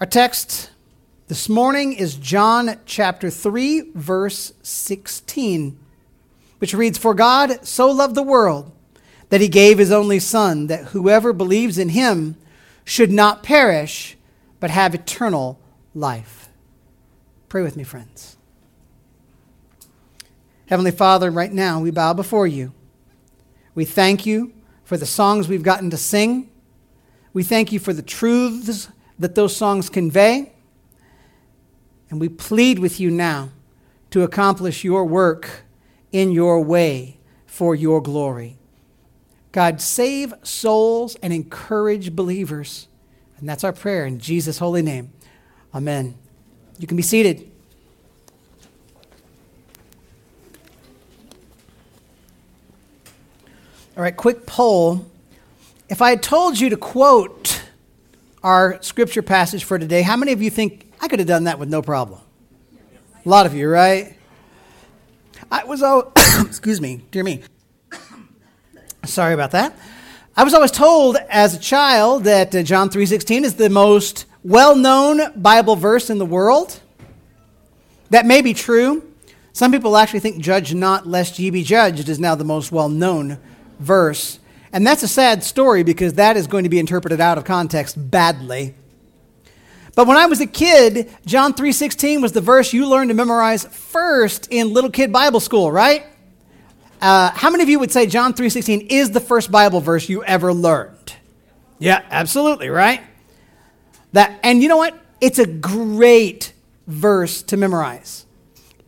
Our text this morning is John chapter 3, verse 16, which reads For God so loved the world that he gave his only Son, that whoever believes in him should not perish, but have eternal life. Pray with me, friends. Heavenly Father, right now we bow before you. We thank you for the songs we've gotten to sing. We thank you for the truths that those songs convey. And we plead with you now to accomplish your work in your way for your glory. God, save souls and encourage believers. And that's our prayer in Jesus' holy name. Amen. You can be seated. All right, quick poll. If I had told you to quote our scripture passage for today, how many of you think I could have done that with no problem? A lot of you, right? I was, oh, excuse me, dear me. Sorry about that. I was always told as a child that uh, John 3:16 is the most well-known Bible verse in the world. That may be true. Some people actually think judge not lest ye be judged is now the most well-known verse. And that's a sad story because that is going to be interpreted out of context badly. But when I was a kid, John 3:16 was the verse you learned to memorize first in little kid Bible school, right? Uh, how many of you would say John 3:16 is the first Bible verse you ever learned? Yeah, absolutely, right? That and you know what? It's a great verse to memorize.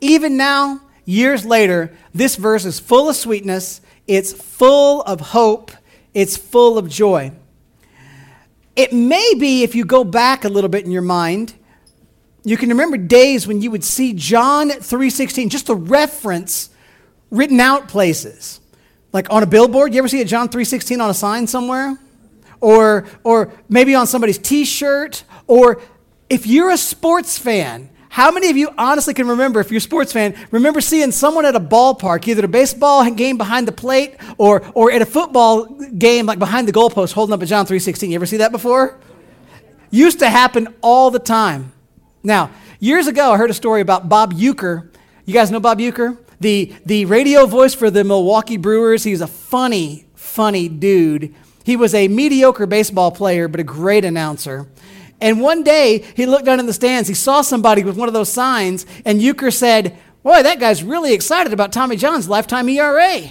Even now, years later, this verse is full of sweetness it's full of hope, it's full of joy. It may be, if you go back a little bit in your mind, you can remember days when you would see John 3:16, just a reference written out places. Like on a billboard, you ever see a John 3:16 on a sign somewhere? Or or maybe on somebody's t-shirt, or if you're a sports fan, how many of you honestly can remember, if you're a sports fan, remember seeing someone at a ballpark, either a baseball game behind the plate or, or at a football game, like behind the goalpost, holding up a John 3.16? You ever see that before? Used to happen all the time. Now, years ago, I heard a story about Bob Uecker. You guys know Bob Uecker? The, the radio voice for the Milwaukee Brewers. He's a funny, funny dude. He was a mediocre baseball player, but a great announcer. And one day, he looked down in the stands. He saw somebody with one of those signs, and Uecker said, Boy, that guy's really excited about Tommy John's lifetime ERA.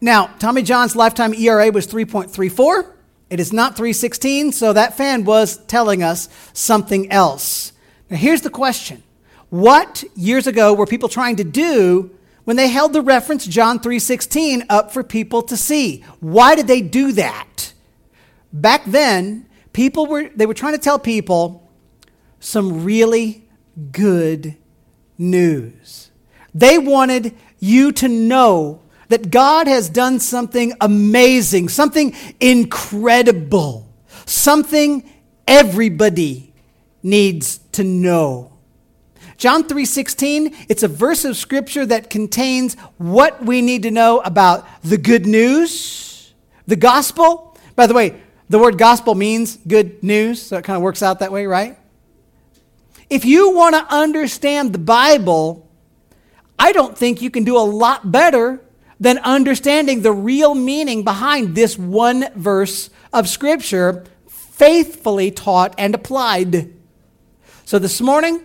Now, Tommy John's lifetime ERA was 3.34. It is not 316, so that fan was telling us something else. Now, here's the question What years ago were people trying to do when they held the reference John 3:16 up for people to see? Why did they do that? Back then, people were they were trying to tell people some really good news. They wanted you to know that God has done something amazing, something incredible, something everybody needs to know. John 3:16, it's a verse of scripture that contains what we need to know about the good news, the gospel. By the way, the word gospel means good news, so it kind of works out that way, right? If you want to understand the Bible, I don't think you can do a lot better than understanding the real meaning behind this one verse of Scripture, faithfully taught and applied. So this morning,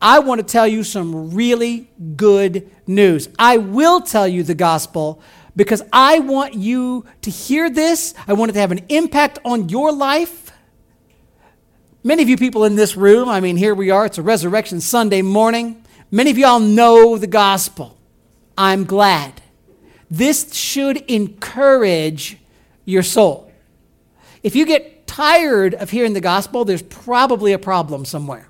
I want to tell you some really good news. I will tell you the gospel because I want you to hear this. I want it to have an impact on your life. Many of you people in this room, I mean, here we are, it's a Resurrection Sunday morning. Many of y'all know the gospel. I'm glad. This should encourage your soul. If you get tired of hearing the gospel, there's probably a problem somewhere.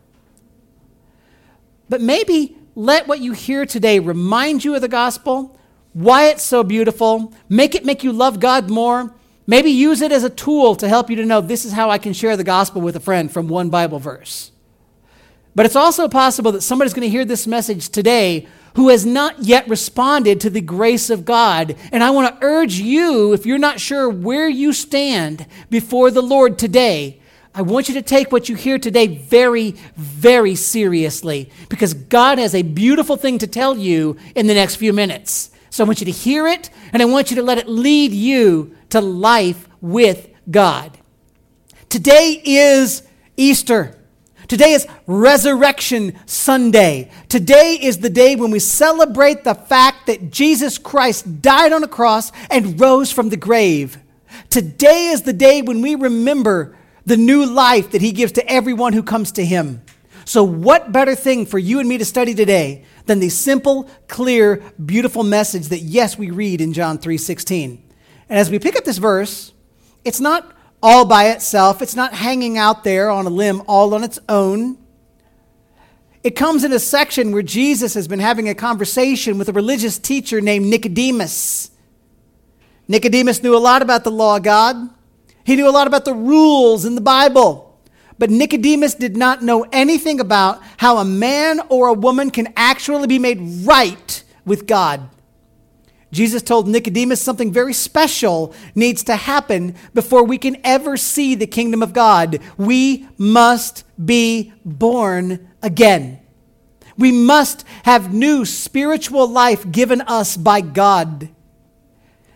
But maybe let what you hear today remind you of the gospel why it's so beautiful, make it make you love God more. Maybe use it as a tool to help you to know this is how I can share the gospel with a friend from one Bible verse. But it's also possible that somebody's going to hear this message today who has not yet responded to the grace of God. And I want to urge you, if you're not sure where you stand before the Lord today, I want you to take what you hear today very, very seriously because God has a beautiful thing to tell you in the next few minutes. So I want you to hear it and I want you to let it lead you to life with God. Today is Easter. Today is Resurrection Sunday. Today is the day when we celebrate the fact that Jesus Christ died on a cross and rose from the grave. Today is the day when we remember the new life that he gives to everyone who comes to him. So, what better thing for you and me to study today than the simple, clear, beautiful message that yes, we read in John 3:16. And as we pick up this verse, it's not all by itself. It's not hanging out there on a limb all on its own. It comes in a section where Jesus has been having a conversation with a religious teacher named Nicodemus. Nicodemus knew a lot about the law of God, he knew a lot about the rules in the Bible. But Nicodemus did not know anything about how a man or a woman can actually be made right with God. Jesus told Nicodemus something very special needs to happen before we can ever see the kingdom of God. We must be born again. We must have new spiritual life given us by God.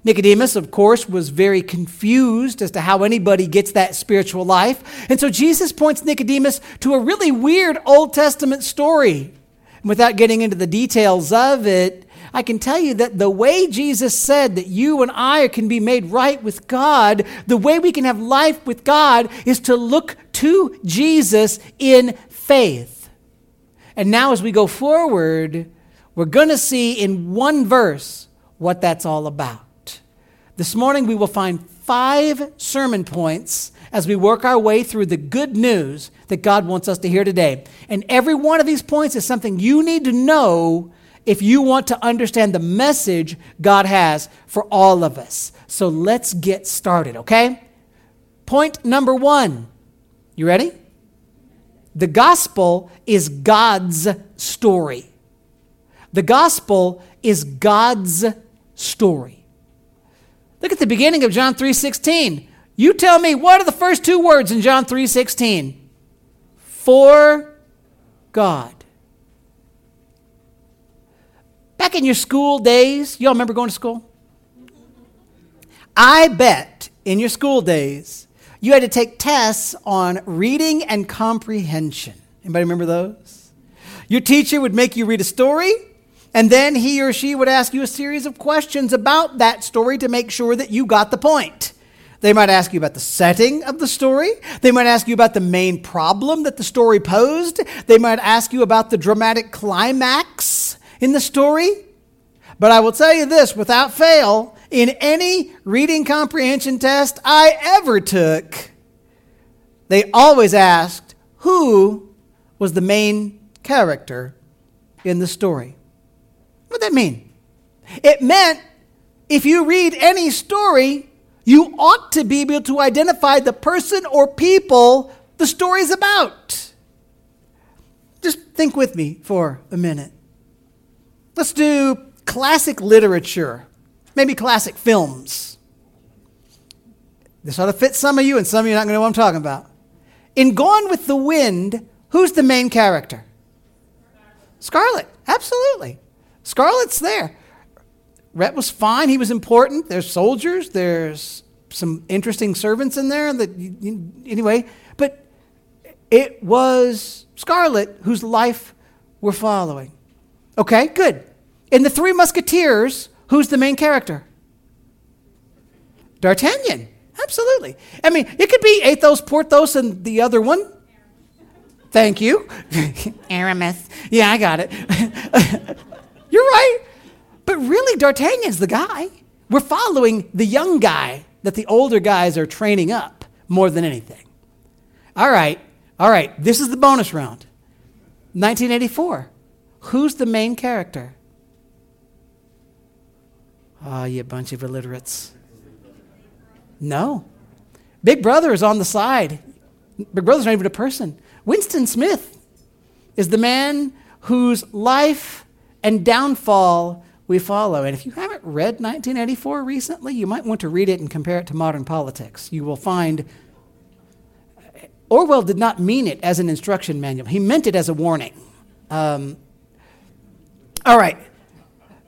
Nicodemus, of course, was very confused as to how anybody gets that spiritual life. And so Jesus points Nicodemus to a really weird Old Testament story. And Without getting into the details of it, I can tell you that the way Jesus said that you and I can be made right with God, the way we can have life with God is to look to Jesus in faith. And now, as we go forward, we're going to see in one verse what that's all about. This morning, we will find five sermon points as we work our way through the good news that God wants us to hear today. And every one of these points is something you need to know if you want to understand the message God has for all of us. So let's get started, okay? Point number one. You ready? The gospel is God's story. The gospel is God's story. Look at the beginning of John 3:16. You tell me what are the first two words in John 3:16? For God. Back in your school days, y'all remember going to school? I bet in your school days you had to take tests on reading and comprehension. Anybody remember those? Your teacher would make you read a story, and then he or she would ask you a series of questions about that story to make sure that you got the point. They might ask you about the setting of the story. They might ask you about the main problem that the story posed. They might ask you about the dramatic climax in the story. But I will tell you this without fail, in any reading comprehension test I ever took, they always asked who was the main character in the story. That mean? It meant if you read any story, you ought to be able to identify the person or people the story is about. Just think with me for a minute. Let's do classic literature, maybe classic films. This ought to fit some of you, and some of you are not going to know what I'm talking about. In Gone with the Wind, who's the main character? Scarlett, absolutely. Scarlett's there. Rhett was fine. He was important. There's soldiers. There's some interesting servants in there. That anyway, but it was Scarlett whose life we're following. Okay, good. In the Three Musketeers, who's the main character? D'Artagnan. Absolutely. I mean, it could be Athos, Porthos, and the other one. Thank you. Aramis. Yeah, I got it. You're right. But really, D'Artagnan's the guy. We're following the young guy that the older guys are training up more than anything. All right. All right. This is the bonus round. 1984. Who's the main character? Ah, oh, you bunch of illiterates. No. Big Brother is on the side. Big Brother's not even a person. Winston Smith is the man whose life and downfall we follow. And if you haven't read 1984 recently, you might want to read it and compare it to modern politics. You will find Orwell did not mean it as an instruction manual, he meant it as a warning. Um, all right,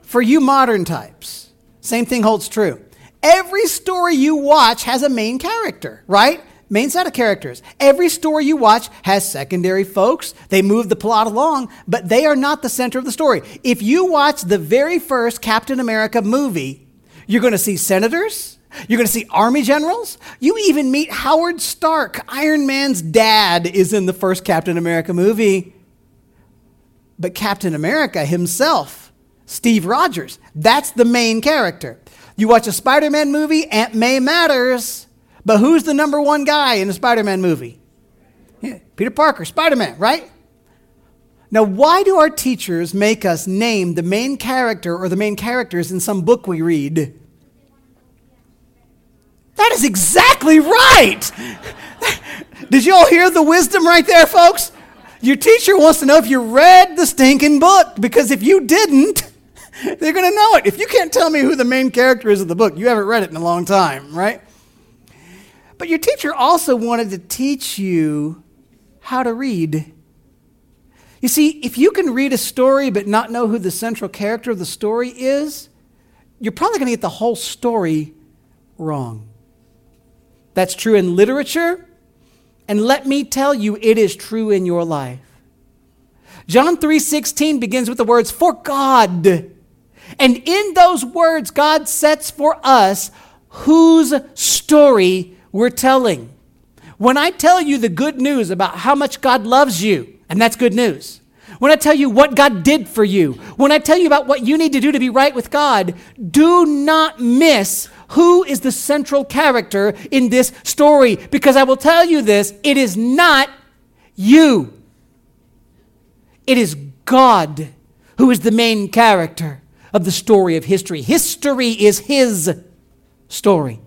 for you modern types, same thing holds true. Every story you watch has a main character, right? Main set of characters. Every story you watch has secondary folks. They move the plot along, but they are not the center of the story. If you watch the very first Captain America movie, you're going to see senators, you're going to see army generals. You even meet Howard Stark. Iron Man's dad is in the first Captain America movie. But Captain America himself, Steve Rogers, that's the main character. You watch a Spider Man movie, Aunt May matters. But who's the number one guy in the Spider Man movie? Yeah, Peter Parker, Spider Man, right? Now, why do our teachers make us name the main character or the main characters in some book we read? That is exactly right. Did you all hear the wisdom right there, folks? Your teacher wants to know if you read the stinking book because if you didn't, they're going to know it. If you can't tell me who the main character is of the book, you haven't read it in a long time, right? But your teacher also wanted to teach you how to read. You see, if you can read a story but not know who the central character of the story is, you're probably going to get the whole story wrong. That's true in literature, and let me tell you, it is true in your life. John 3:16 begins with the words for God. And in those words God sets for us whose story we're telling. When I tell you the good news about how much God loves you, and that's good news. When I tell you what God did for you, when I tell you about what you need to do to be right with God, do not miss who is the central character in this story. Because I will tell you this it is not you, it is God who is the main character of the story of history. History is His story.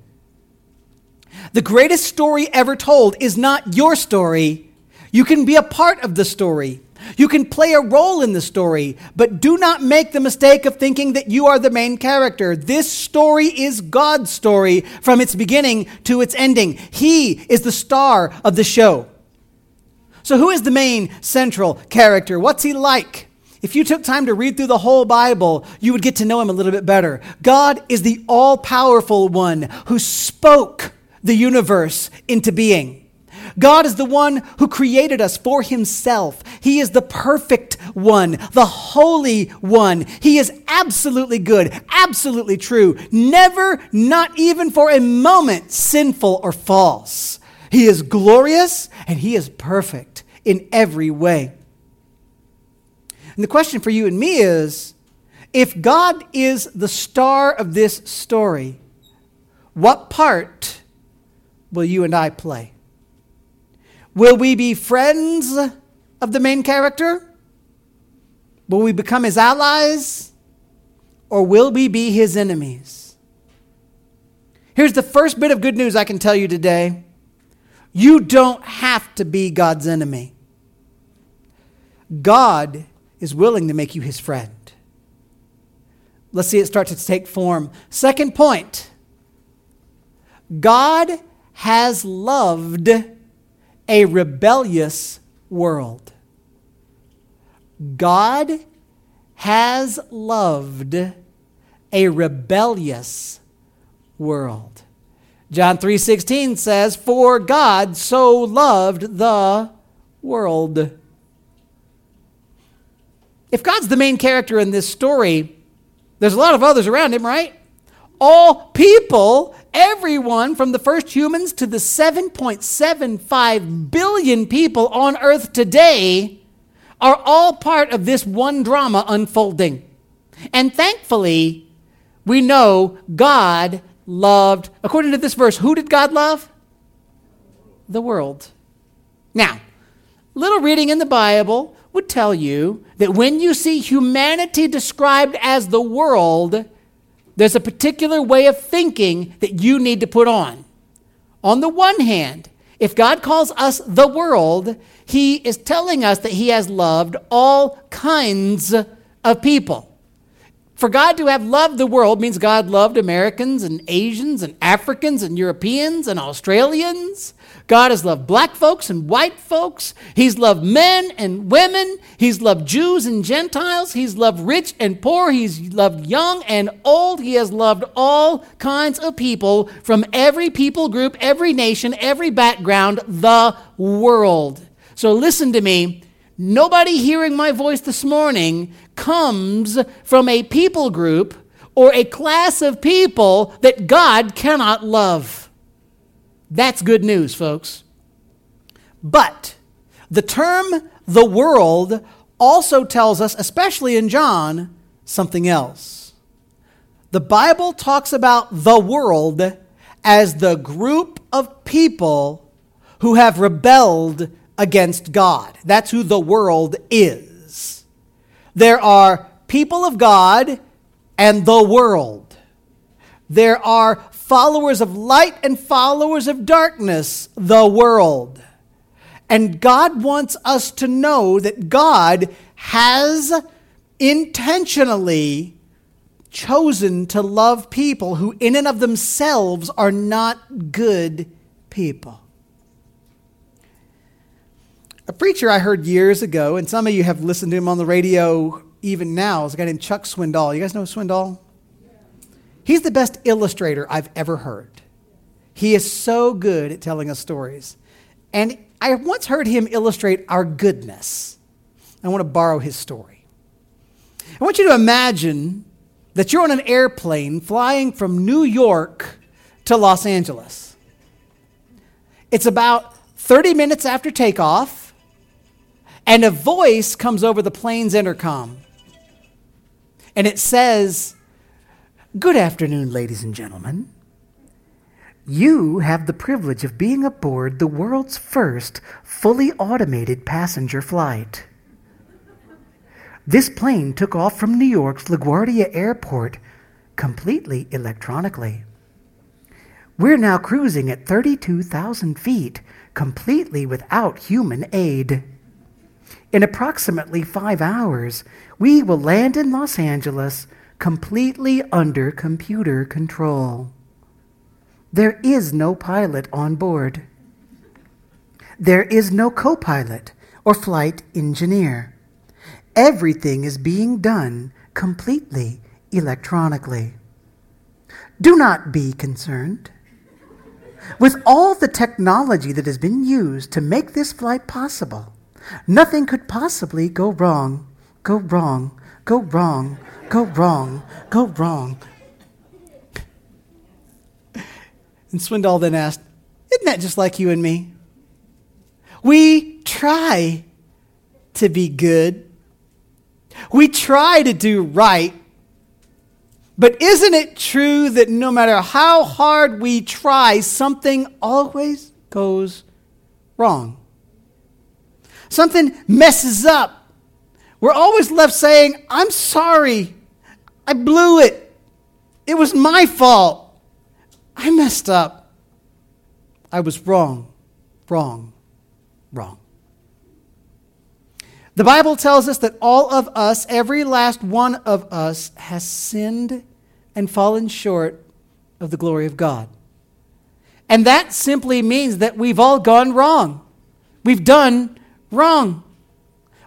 The greatest story ever told is not your story. You can be a part of the story. You can play a role in the story, but do not make the mistake of thinking that you are the main character. This story is God's story from its beginning to its ending. He is the star of the show. So, who is the main central character? What's he like? If you took time to read through the whole Bible, you would get to know him a little bit better. God is the all powerful one who spoke the universe into being. God is the one who created us for himself. He is the perfect one, the holy one. He is absolutely good, absolutely true, never, not even for a moment, sinful or false. He is glorious and he is perfect in every way. And the question for you and me is if God is the star of this story, what part will you and I play? Will we be friends of the main character? Will we become his allies? Or will we be his enemies? Here's the first bit of good news I can tell you today you don't have to be God's enemy. God is willing to make you his friend. Let's see it start to take form. Second point God has loved a rebellious world. God has loved a rebellious world. John 3:16 says, "For God so loved the world." If God's the main character in this story, there's a lot of others around him, right? All people everyone from the first humans to the 7.75 billion people on earth today are all part of this one drama unfolding. And thankfully, we know God loved, according to this verse, who did God love? The world. Now, little reading in the Bible would tell you that when you see humanity described as the world, there's a particular way of thinking that you need to put on. On the one hand, if God calls us the world, He is telling us that He has loved all kinds of people. For God to have loved the world means God loved Americans and Asians and Africans and Europeans and Australians. God has loved black folks and white folks. He's loved men and women. He's loved Jews and Gentiles. He's loved rich and poor. He's loved young and old. He has loved all kinds of people from every people group, every nation, every background, the world. So listen to me. Nobody hearing my voice this morning comes from a people group or a class of people that God cannot love. That's good news, folks. But the term the world also tells us, especially in John, something else. The Bible talks about the world as the group of people who have rebelled against God. That's who the world is. There are people of God and the world. There are followers of light and followers of darkness, the world. And God wants us to know that God has intentionally chosen to love people who, in and of themselves, are not good people. A preacher I heard years ago, and some of you have listened to him on the radio even now, is a guy named Chuck Swindoll. You guys know Swindoll? He's the best illustrator I've ever heard. He is so good at telling us stories. And I once heard him illustrate our goodness. I want to borrow his story. I want you to imagine that you're on an airplane flying from New York to Los Angeles. It's about 30 minutes after takeoff and a voice comes over the plane's intercom. And it says, Good afternoon, ladies and gentlemen. You have the privilege of being aboard the world's first fully automated passenger flight. This plane took off from New York's LaGuardia Airport completely electronically. We're now cruising at 32,000 feet, completely without human aid. In approximately five hours, we will land in Los Angeles completely under computer control. There is no pilot on board. There is no co pilot or flight engineer. Everything is being done completely electronically. Do not be concerned. With all the technology that has been used to make this flight possible, Nothing could possibly go wrong, go wrong, go wrong, go wrong, go wrong. And Swindoll then asked, Isn't that just like you and me? We try to be good, we try to do right. But isn't it true that no matter how hard we try, something always goes wrong? Something messes up, we're always left saying, I'm sorry. I blew it. It was my fault. I messed up. I was wrong, wrong, wrong. The Bible tells us that all of us, every last one of us, has sinned and fallen short of the glory of God. And that simply means that we've all gone wrong. We've done wrong.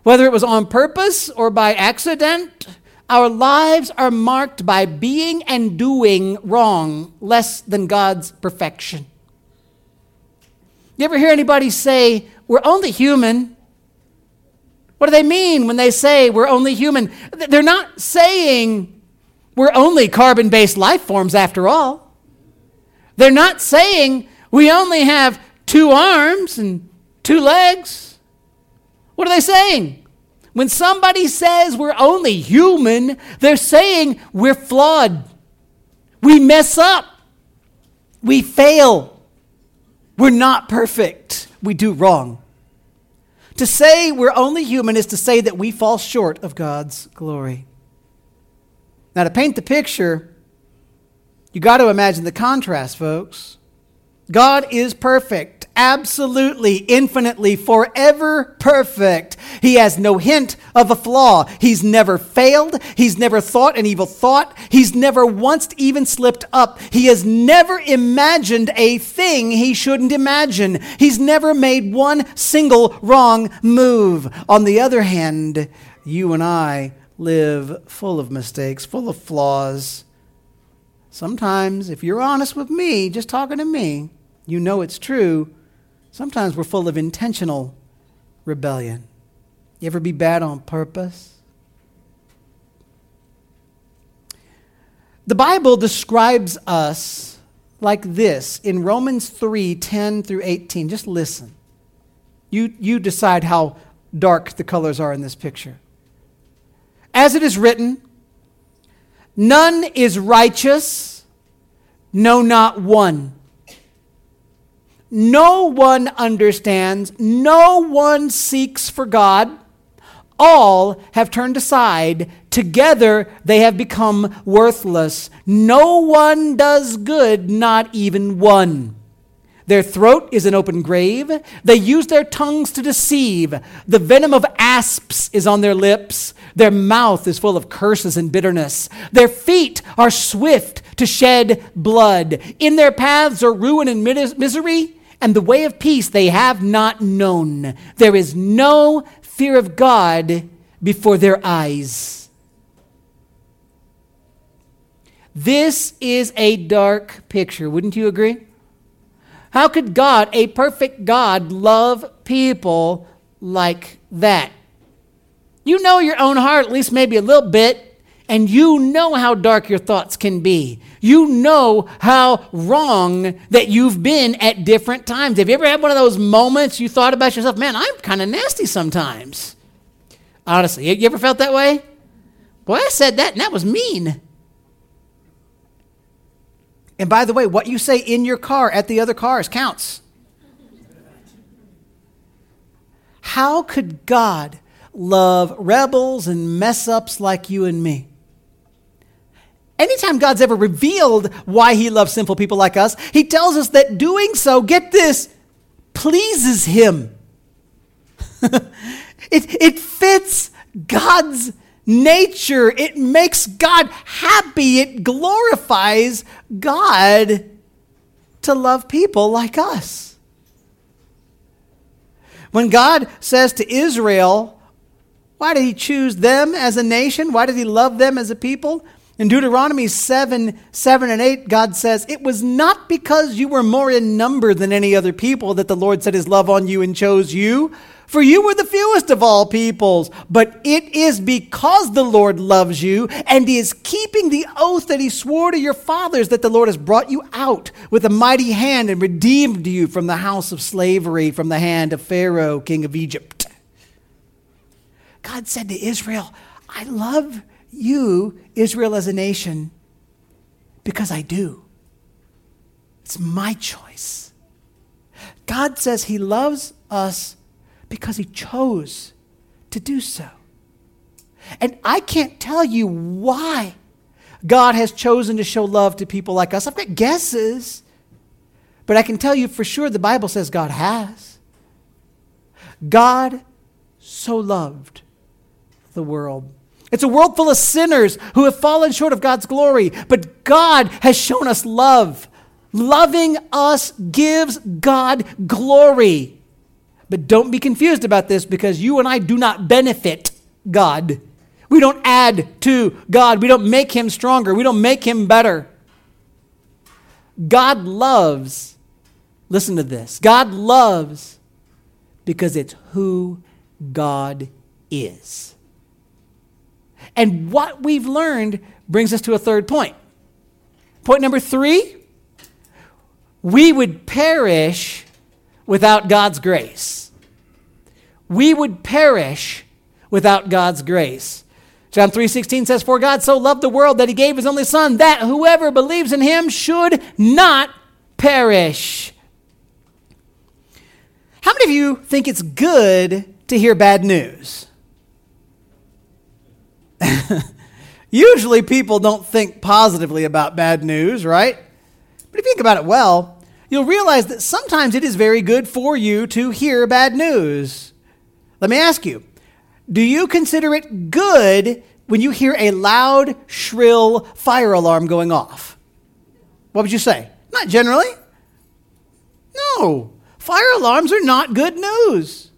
Whether it was on purpose or by accident, our lives are marked by being and doing wrong less than God's perfection. You ever hear anybody say, We're only human? What do they mean when they say we're only human? They're not saying we're only carbon based life forms after all. They're not saying we only have two arms and two legs. What are they saying? When somebody says we're only human, they're saying we're flawed. We mess up. We fail. We're not perfect. We do wrong. To say we're only human is to say that we fall short of God's glory. Now, to paint the picture, you got to imagine the contrast, folks. God is perfect absolutely, infinitely, forever perfect. He has no hint of a flaw. He's never failed. He's never thought an evil thought. He's never once even slipped up. He has never imagined a thing he shouldn't imagine. He's never made one single wrong move. On the other hand, you and I live full of mistakes, full of flaws. Sometimes, if you're honest with me, just talking to me, you know it's true. Sometimes we're full of intentional rebellion. You ever be bad on purpose? The Bible describes us like this in Romans 3 10 through 18. Just listen. You, you decide how dark the colors are in this picture. As it is written, none is righteous, no, not one. No one understands, no one seeks for God. All have turned aside. Together they have become worthless. No one does good, not even one. Their throat is an open grave. They use their tongues to deceive. The venom of asps is on their lips. Their mouth is full of curses and bitterness. Their feet are swift to shed blood. In their paths are ruin and misery and the way of peace they have not known. There is no fear of God before their eyes. This is a dark picture, wouldn't you agree? How could God, a perfect God, love people like that? You know your own heart, at least maybe a little bit and you know how dark your thoughts can be. You know how wrong that you've been at different times. Have you ever had one of those moments you thought about yourself, man, I'm kind of nasty sometimes? Honestly, you ever felt that way? Boy, I said that and that was mean. And by the way, what you say in your car at the other cars counts. How could God love rebels and mess ups like you and me? Anytime God's ever revealed why he loves sinful people like us, he tells us that doing so, get this, pleases him. it, it fits God's nature. It makes God happy. It glorifies God to love people like us. When God says to Israel, why did he choose them as a nation? Why did he love them as a people? In Deuteronomy 7 7 and 8, God says, It was not because you were more in number than any other people that the Lord set his love on you and chose you, for you were the fewest of all peoples. But it is because the Lord loves you and is keeping the oath that he swore to your fathers that the Lord has brought you out with a mighty hand and redeemed you from the house of slavery, from the hand of Pharaoh, king of Egypt. God said to Israel, I love you, Israel, as a nation, because I do. It's my choice. God says He loves us because He chose to do so. And I can't tell you why God has chosen to show love to people like us. I've got guesses, but I can tell you for sure the Bible says God has. God so loved the world it's a world full of sinners who have fallen short of God's glory. But God has shown us love. Loving us gives God glory. But don't be confused about this because you and I do not benefit God. We don't add to God. We don't make him stronger. We don't make him better. God loves, listen to this God loves because it's who God is. And what we've learned brings us to a third point. Point number three we would perish without God's grace. We would perish without God's grace. John 3:16 says for God so loved the world that he gave his only son that whoever believes in him should not perish. How many of you think it's good to hear bad news? Usually people don't think positively about bad news, right? But if you think about it well, you'll realize that sometimes it is very good for you to hear bad news. Let me ask you Do you consider it good when you hear a loud, shrill fire alarm going off? What would you say? Not generally. No, fire alarms are not good news.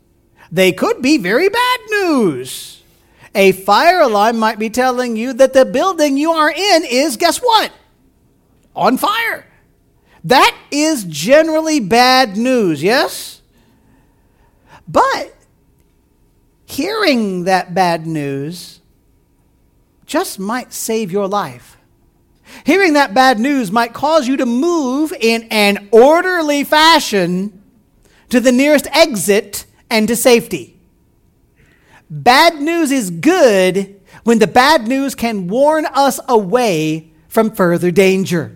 They could be very bad news. A fire alarm might be telling you that the building you are in is, guess what? On fire. That is generally bad news, yes? But hearing that bad news just might save your life. Hearing that bad news might cause you to move in an orderly fashion to the nearest exit and to safety. Bad news is good when the bad news can warn us away from further danger.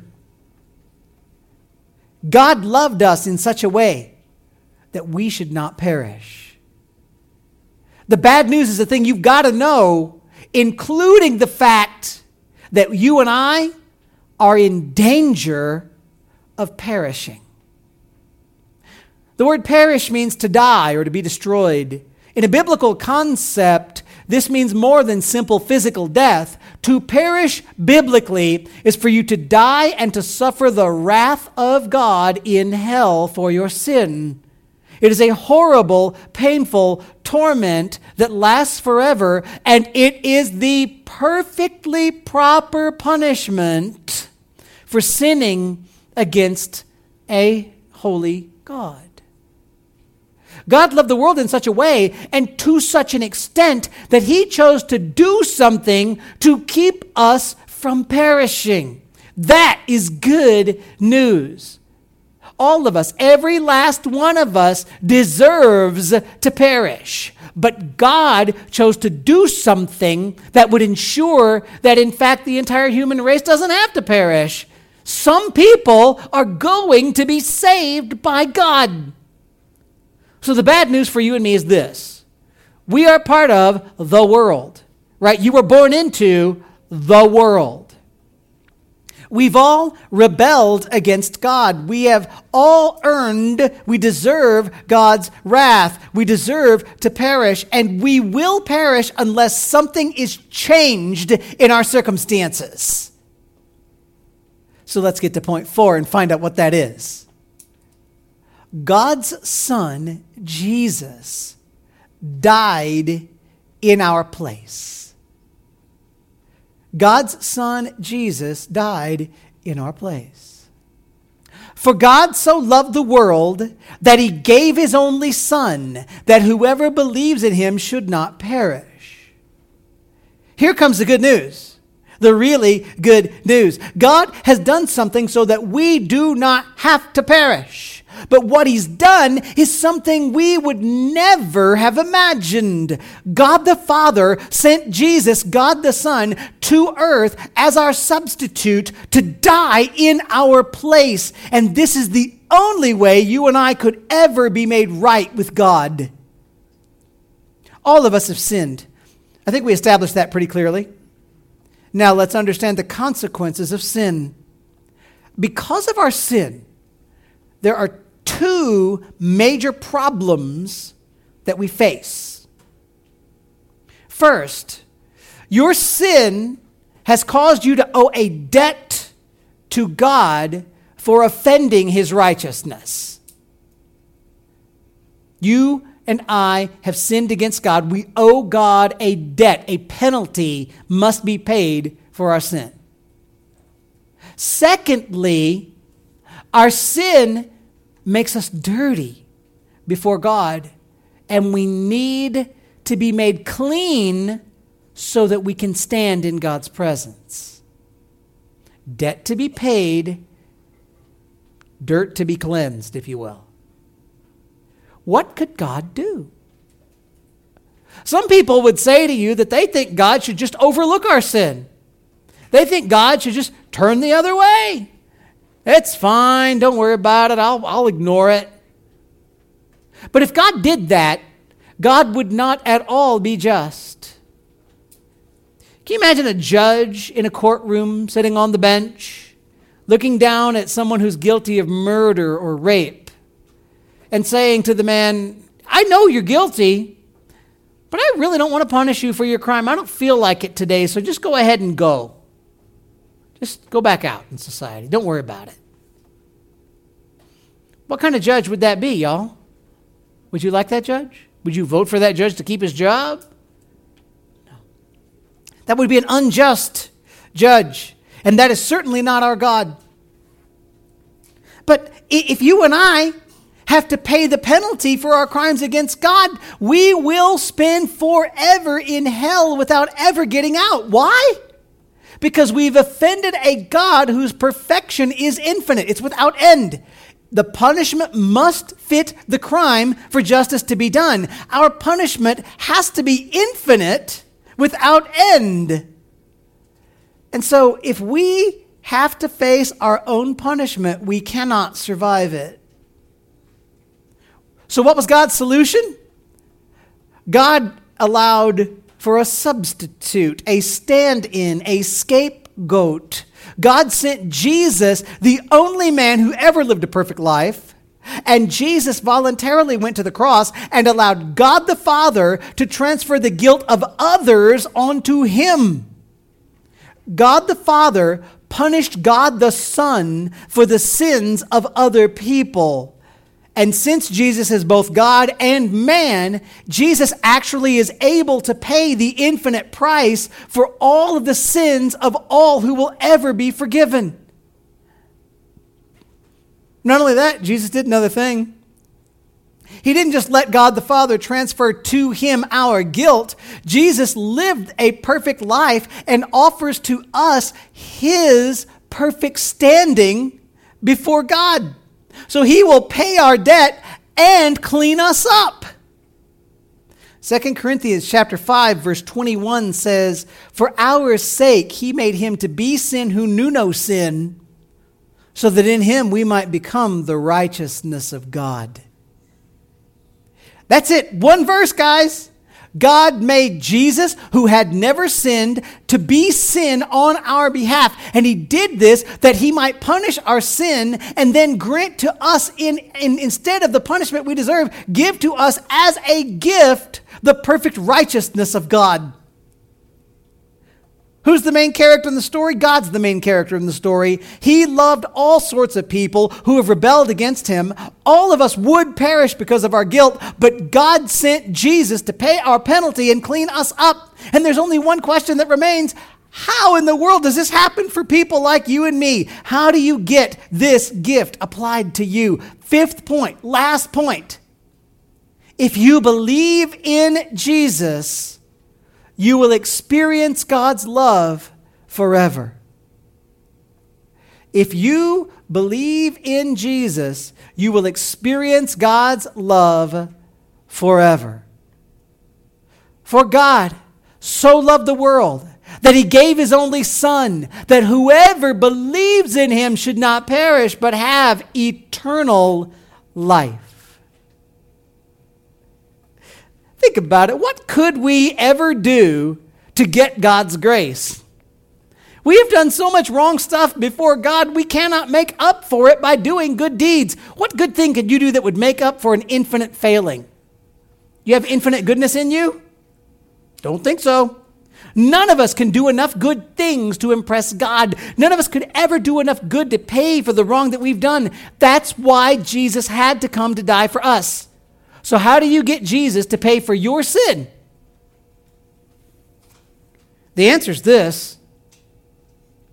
God loved us in such a way that we should not perish. The bad news is a thing you've got to know, including the fact that you and I are in danger of perishing. The word perish means to die or to be destroyed. In a biblical concept, this means more than simple physical death. To perish biblically is for you to die and to suffer the wrath of God in hell for your sin. It is a horrible, painful torment that lasts forever, and it is the perfectly proper punishment for sinning against a holy God. God loved the world in such a way and to such an extent that he chose to do something to keep us from perishing. That is good news. All of us, every last one of us, deserves to perish. But God chose to do something that would ensure that, in fact, the entire human race doesn't have to perish. Some people are going to be saved by God. So the bad news for you and me is this we are part of the world, right? You were born into the world. We've all rebelled against God. We have all earned, we deserve God's wrath. We deserve to perish, and we will perish unless something is changed in our circumstances. So let's get to point four and find out what that is. God's Son, Jesus, died in our place. God's Son, Jesus, died in our place. For God so loved the world that he gave his only Son, that whoever believes in him should not perish. Here comes the good news. The really good news. God has done something so that we do not have to perish. But what he's done is something we would never have imagined. God the Father sent Jesus, God the Son, to earth as our substitute to die in our place. And this is the only way you and I could ever be made right with God. All of us have sinned. I think we established that pretty clearly. Now let's understand the consequences of sin. Because of our sin, there are two major problems that we face. First, your sin has caused you to owe a debt to God for offending his righteousness. You and I have sinned against God. We owe God a debt, a penalty must be paid for our sin. Secondly, our sin makes us dirty before God, and we need to be made clean so that we can stand in God's presence. Debt to be paid, dirt to be cleansed, if you will. What could God do? Some people would say to you that they think God should just overlook our sin. They think God should just turn the other way. It's fine. Don't worry about it. I'll, I'll ignore it. But if God did that, God would not at all be just. Can you imagine a judge in a courtroom sitting on the bench, looking down at someone who's guilty of murder or rape, and saying to the man, I know you're guilty, But I really don't want to punish you for your crime. I don't feel like it today, so just go ahead and go. Just go back out in society. Don't worry about it. What kind of judge would that be, y'all? Would you like that judge? Would you vote for that judge to keep his job? No. That would be an unjust judge, and that is certainly not our God. But if you and I have to pay the penalty for our crimes against God, we will spend forever in hell without ever getting out. Why? Because we've offended a God whose perfection is infinite, it's without end. The punishment must fit the crime for justice to be done. Our punishment has to be infinite without end. And so, if we have to face our own punishment, we cannot survive it. So, what was God's solution? God allowed for a substitute, a stand in, a scapegoat. God sent Jesus, the only man who ever lived a perfect life. And Jesus voluntarily went to the cross and allowed God the Father to transfer the guilt of others onto him. God the Father punished God the Son for the sins of other people. And since Jesus is both God and man, Jesus actually is able to pay the infinite price for all of the sins of all who will ever be forgiven. Not only that, Jesus did another thing. He didn't just let God the Father transfer to him our guilt. Jesus lived a perfect life and offers to us his perfect standing before God. So he will pay our debt and clean us up. 2 Corinthians chapter 5 verse 21 says, "For our sake he made him to be sin who knew no sin, so that in him we might become the righteousness of God." That's it. One verse, guys. God made Jesus, who had never sinned, to be sin on our behalf. And he did this that he might punish our sin and then grant to us, in, in, instead of the punishment we deserve, give to us as a gift the perfect righteousness of God. Who's the main character in the story? God's the main character in the story. He loved all sorts of people who have rebelled against him. All of us would perish because of our guilt, but God sent Jesus to pay our penalty and clean us up. And there's only one question that remains how in the world does this happen for people like you and me? How do you get this gift applied to you? Fifth point, last point. If you believe in Jesus, you will experience God's love forever. If you believe in Jesus, you will experience God's love forever. For God so loved the world that he gave his only Son, that whoever believes in him should not perish but have eternal life. Think about it. What could we ever do to get God's grace? We have done so much wrong stuff before God, we cannot make up for it by doing good deeds. What good thing could you do that would make up for an infinite failing? You have infinite goodness in you? Don't think so. None of us can do enough good things to impress God. None of us could ever do enough good to pay for the wrong that we've done. That's why Jesus had to come to die for us. So, how do you get Jesus to pay for your sin? The answer is this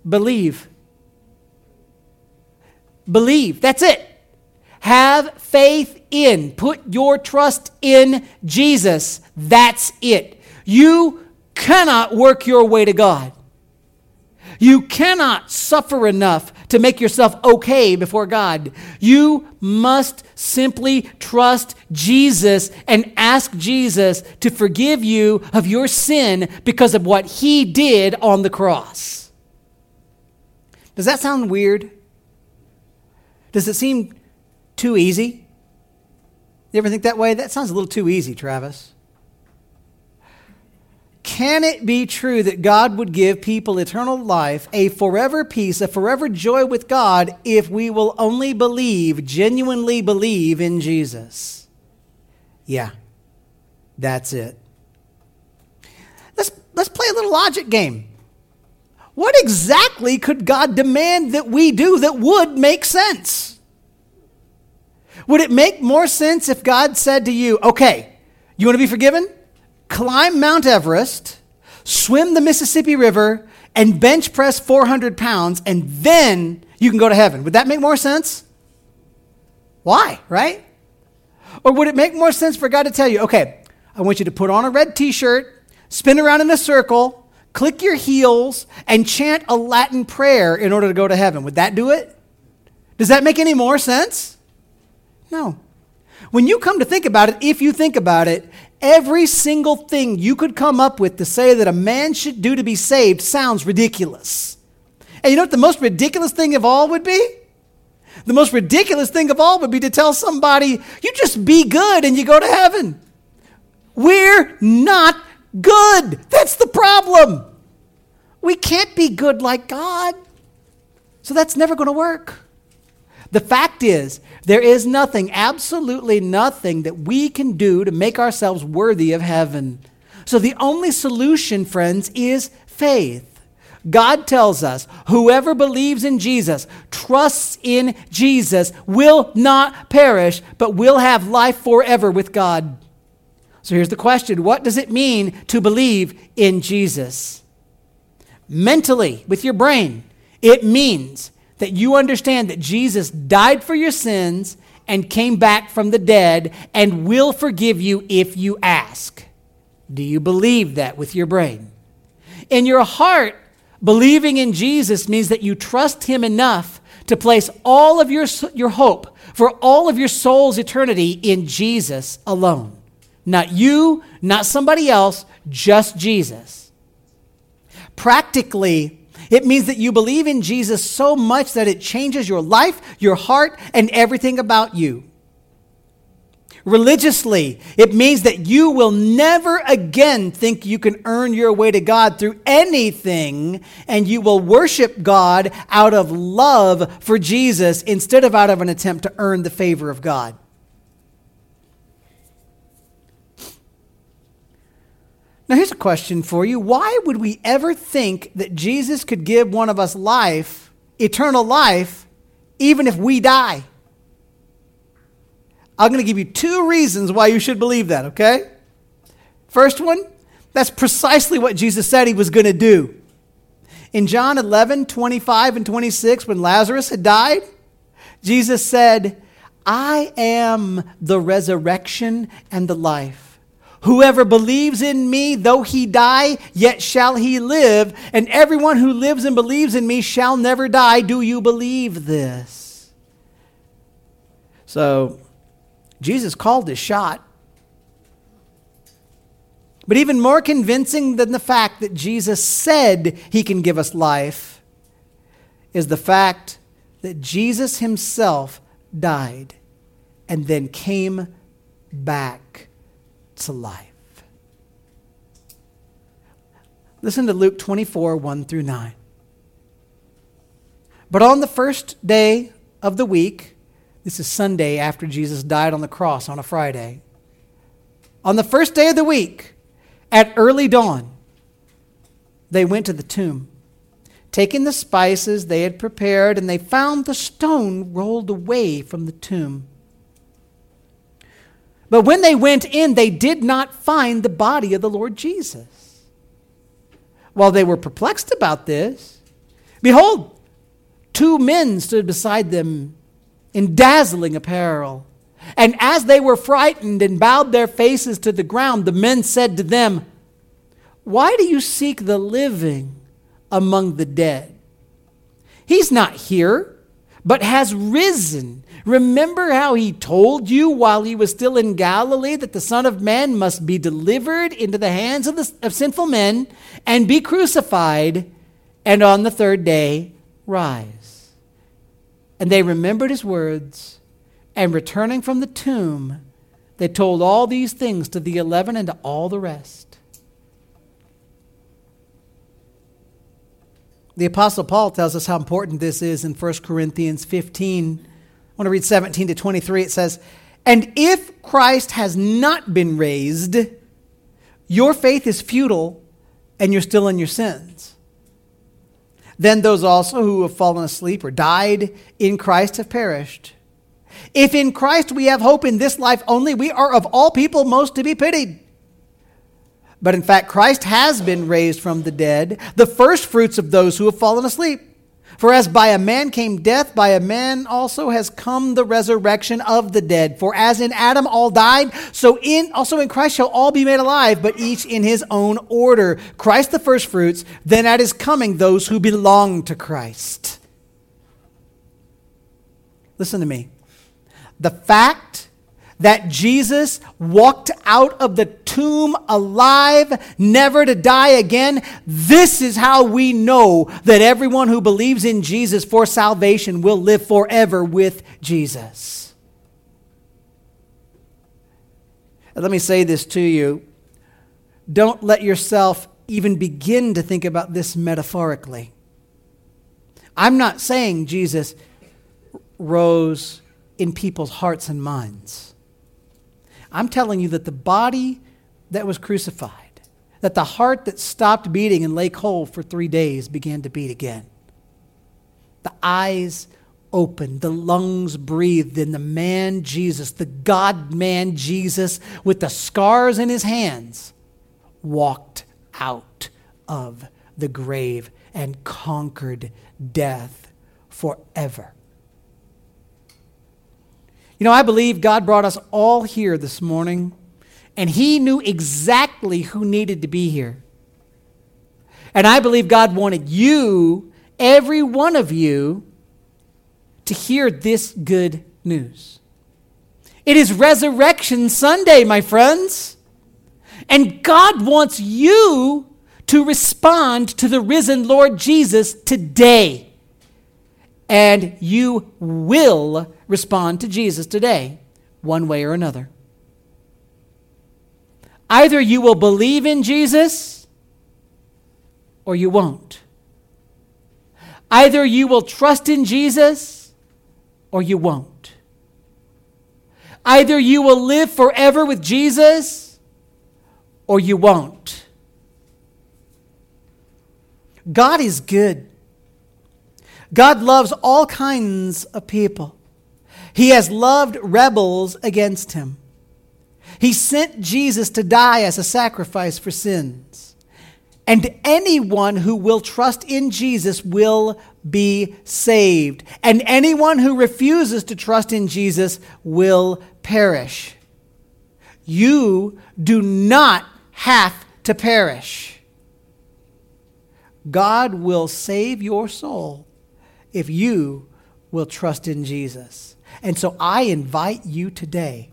believe. Believe. That's it. Have faith in. Put your trust in Jesus. That's it. You cannot work your way to God. You cannot suffer enough to make yourself okay before God. You must simply trust Jesus and ask Jesus to forgive you of your sin because of what he did on the cross. Does that sound weird? Does it seem too easy? You ever think that way? That sounds a little too easy, Travis. Can it be true that God would give people eternal life, a forever peace, a forever joy with God, if we will only believe, genuinely believe in Jesus? Yeah, that's it. Let's, let's play a little logic game. What exactly could God demand that we do that would make sense? Would it make more sense if God said to you, okay, you want to be forgiven? Climb Mount Everest, swim the Mississippi River, and bench press 400 pounds, and then you can go to heaven. Would that make more sense? Why, right? Or would it make more sense for God to tell you, okay, I want you to put on a red t shirt, spin around in a circle, click your heels, and chant a Latin prayer in order to go to heaven? Would that do it? Does that make any more sense? No. When you come to think about it, if you think about it, every single thing you could come up with to say that a man should do to be saved sounds ridiculous. And you know what the most ridiculous thing of all would be? The most ridiculous thing of all would be to tell somebody, you just be good and you go to heaven. We're not good. That's the problem. We can't be good like God. So that's never going to work. The fact is, there is nothing, absolutely nothing that we can do to make ourselves worthy of heaven. So the only solution, friends, is faith. God tells us whoever believes in Jesus, trusts in Jesus, will not perish, but will have life forever with God. So here's the question What does it mean to believe in Jesus? Mentally, with your brain, it means that you understand that Jesus died for your sins and came back from the dead and will forgive you if you ask. Do you believe that with your brain? In your heart, Believing in Jesus means that you trust Him enough to place all of your, your hope for all of your soul's eternity in Jesus alone. Not you, not somebody else, just Jesus. Practically, it means that you believe in Jesus so much that it changes your life, your heart, and everything about you religiously. It means that you will never again think you can earn your way to God through anything, and you will worship God out of love for Jesus instead of out of an attempt to earn the favor of God. Now, here's a question for you. Why would we ever think that Jesus could give one of us life, eternal life, even if we die? I'm going to give you two reasons why you should believe that, okay? First one, that's precisely what Jesus said he was going to do. In John 11, 25 and 26, when Lazarus had died, Jesus said, I am the resurrection and the life. Whoever believes in me, though he die, yet shall he live. And everyone who lives and believes in me shall never die. Do you believe this? So, Jesus called his shot. But even more convincing than the fact that Jesus said he can give us life is the fact that Jesus himself died and then came back to life. Listen to Luke 24, 1 through 9. But on the first day of the week, this is Sunday after Jesus died on the cross on a Friday. On the first day of the week, at early dawn, they went to the tomb, taking the spices they had prepared, and they found the stone rolled away from the tomb. But when they went in, they did not find the body of the Lord Jesus. While they were perplexed about this, behold, two men stood beside them in dazzling apparel. And as they were frightened and bowed their faces to the ground, the men said to them, Why do you seek the living among the dead? He's not here, but has risen. Remember how he told you while he was still in Galilee that the Son of Man must be delivered into the hands of, the, of sinful men and be crucified, and on the third day rise. And they remembered his words, and returning from the tomb, they told all these things to the eleven and to all the rest. The Apostle Paul tells us how important this is in 1 Corinthians 15. I want to read 17 to 23. It says, And if Christ has not been raised, your faith is futile and you're still in your sins. Then those also who have fallen asleep or died in Christ have perished. If in Christ we have hope in this life only, we are of all people most to be pitied. But in fact, Christ has been raised from the dead, the first fruits of those who have fallen asleep. For as by a man came death, by a man also has come the resurrection of the dead. For as in Adam all died, so in also in Christ shall all be made alive, but each in his own order. Christ the first fruits, then at his coming those who belong to Christ. Listen to me. The fact that Jesus walked out of the tomb alive, never to die again, this is how we know that everyone who believes in Jesus for salvation will live forever with Jesus. let me say this to you. Don't let yourself even begin to think about this metaphorically. I'm not saying Jesus rose in people's hearts and minds. I'm telling you that the body that was crucified, that the heart that stopped beating and lay cold for three days began to beat again. The eyes opened, the lungs breathed, and the man Jesus, the God man Jesus, with the scars in his hands, walked out of the grave and conquered death forever. You know, I believe God brought us all here this morning, and He knew exactly who needed to be here. And I believe God wanted you, every one of you, to hear this good news. It is Resurrection Sunday, my friends. And God wants you to respond to the risen Lord Jesus today. And you will respond to Jesus today, one way or another. Either you will believe in Jesus or you won't. Either you will trust in Jesus or you won't. Either you will live forever with Jesus or you won't. God is good. God loves all kinds of people. He has loved rebels against him. He sent Jesus to die as a sacrifice for sins. And anyone who will trust in Jesus will be saved. And anyone who refuses to trust in Jesus will perish. You do not have to perish. God will save your soul if you will trust in Jesus. And so I invite you today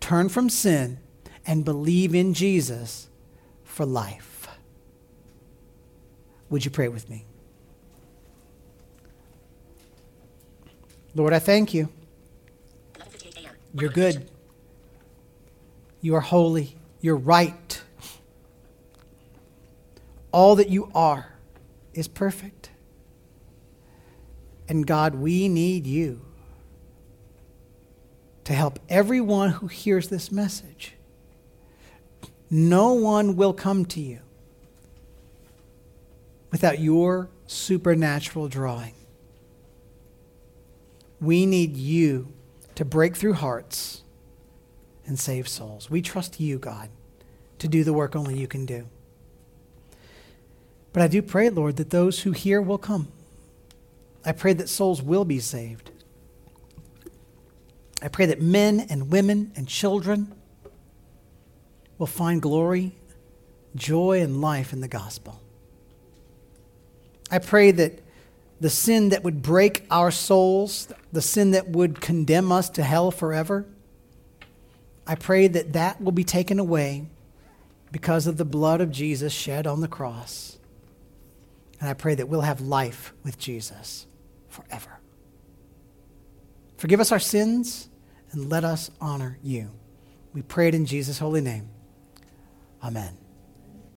turn from sin and believe in Jesus for life. Would you pray with me? Lord, I thank you. You're good. You are holy. You're right. All that you are is perfect. And God, we need you to help everyone who hears this message. No one will come to you without your supernatural drawing. We need you to break through hearts and save souls. We trust you, God, to do the work only you can do. But I do pray, Lord, that those who hear will come. I pray that souls will be saved. I pray that men and women and children will find glory, joy, and life in the gospel. I pray that the sin that would break our souls, the sin that would condemn us to hell forever, I pray that that will be taken away because of the blood of Jesus shed on the cross. And I pray that we'll have life with Jesus forever. Forgive us our sins and let us honor you. We pray it in Jesus' holy name. Amen.